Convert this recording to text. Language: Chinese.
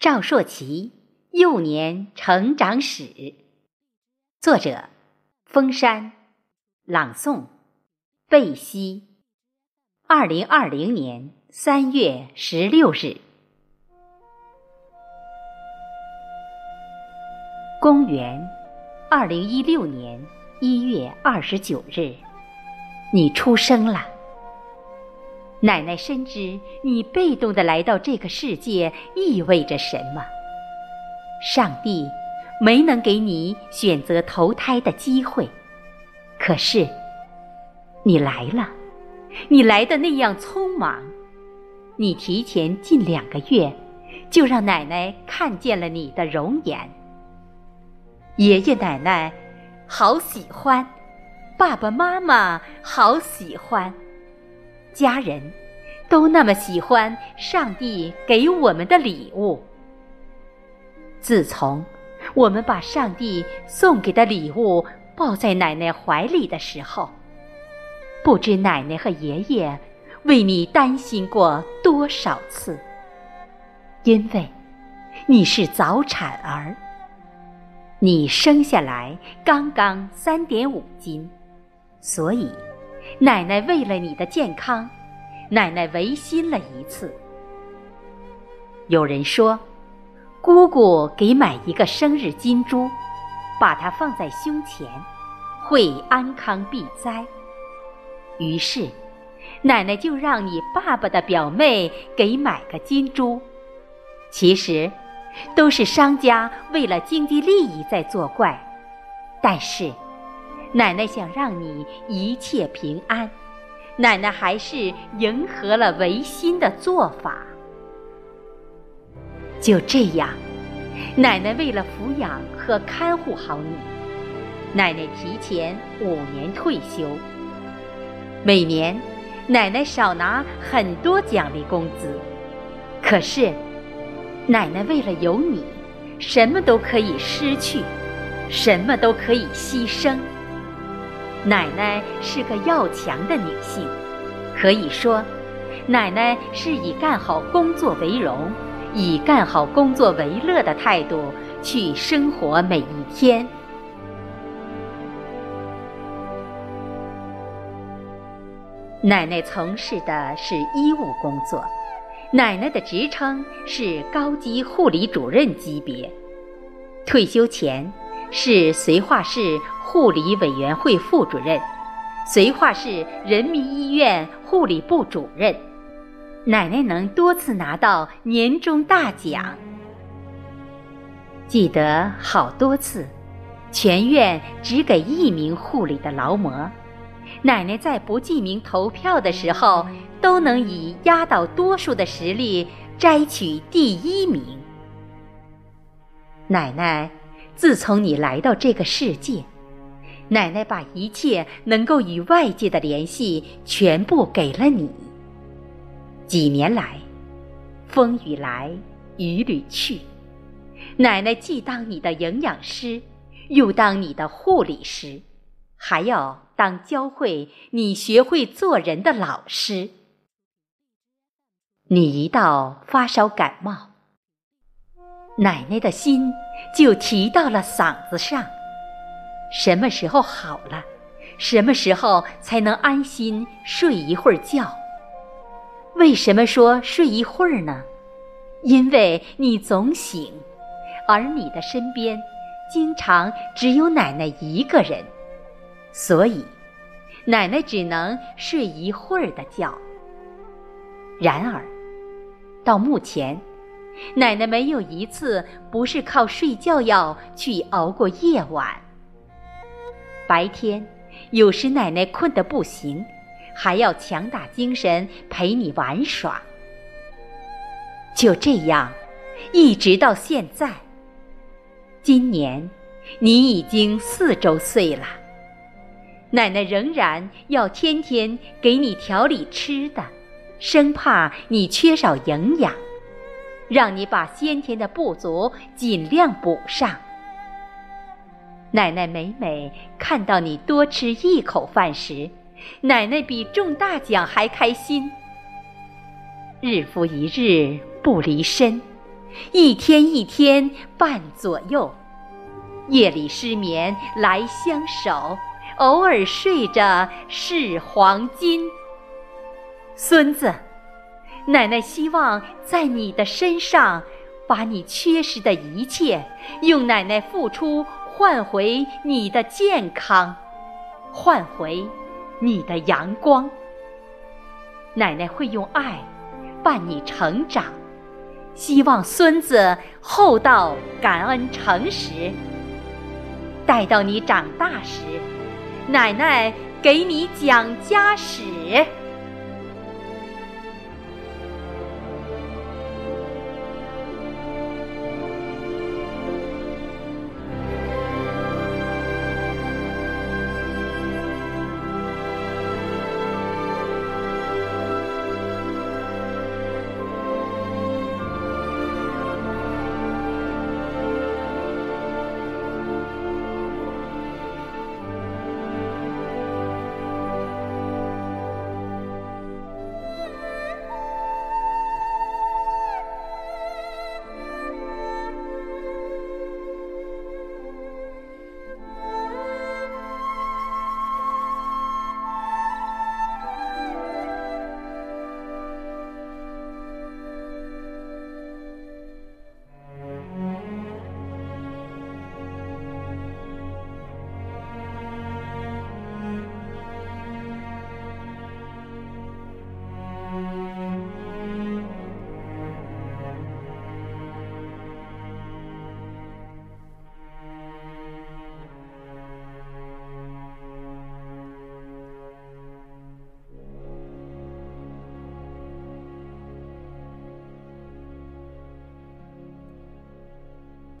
赵硕奇幼年成长史，作者：封山，朗诵：贝西。二零二零年三月十六日，公元二零一六年一月二十九日，你出生了。奶奶深知你被动的来到这个世界意味着什么。上帝没能给你选择投胎的机会，可是你来了，你来的那样匆忙，你提前近两个月就让奶奶看见了你的容颜。爷爷奶奶好喜欢，爸爸妈妈好喜欢。家人都那么喜欢上帝给我们的礼物。自从我们把上帝送给的礼物抱在奶奶怀里的时候，不知奶奶和爷爷为你担心过多少次。因为你是早产儿，你生下来刚刚三点五斤，所以。奶奶为了你的健康，奶奶违心了一次。有人说，姑姑给买一个生日金珠，把它放在胸前，会安康避灾。于是，奶奶就让你爸爸的表妹给买个金珠。其实，都是商家为了经济利益在作怪，但是。奶奶想让你一切平安，奶奶还是迎合了违心的做法。就这样，奶奶为了抚养和看护好你，奶奶提前五年退休。每年，奶奶少拿很多奖励工资，可是，奶奶为了有你，什么都可以失去，什么都可以牺牲。奶奶是个要强的女性，可以说，奶奶是以干好工作为荣，以干好工作为乐的态度去生活每一天。奶奶从事的是医务工作，奶奶的职称是高级护理主任级别，退休前是绥化市。护理委员会副主任，绥化市人民医院护理部主任，奶奶能多次拿到年终大奖。记得好多次，全院只给一名护理的劳模，奶奶在不记名投票的时候，都能以压倒多数的实力摘取第一名。奶奶，自从你来到这个世界。奶奶把一切能够与外界的联系全部给了你。几年来，风雨来，雨里去，奶奶既当你的营养师，又当你的护理师，还要当教会你学会做人的老师。你一到发烧感冒，奶奶的心就提到了嗓子上。什么时候好了？什么时候才能安心睡一会儿觉？为什么说睡一会儿呢？因为你总醒，而你的身边经常只有奶奶一个人，所以奶奶只能睡一会儿的觉。然而，到目前，奶奶没有一次不是靠睡觉药去熬过夜晚。白天，有时奶奶困得不行，还要强打精神陪你玩耍。就这样，一直到现在。今年，你已经四周岁了，奶奶仍然要天天给你调理吃的，生怕你缺少营养，让你把先天的不足尽量补上。奶奶每每看到你多吃一口饭时，奶奶比中大奖还开心。日复一日不离身，一天一天伴左右，夜里失眠来相守，偶尔睡着是黄金。孙子，奶奶希望在你的身上，把你缺失的一切，用奶奶付出换回你的健康，换回你的阳光。奶奶会用爱伴你成长。希望孙子厚道、感恩、诚实。待到你长大时，奶奶给你讲家史。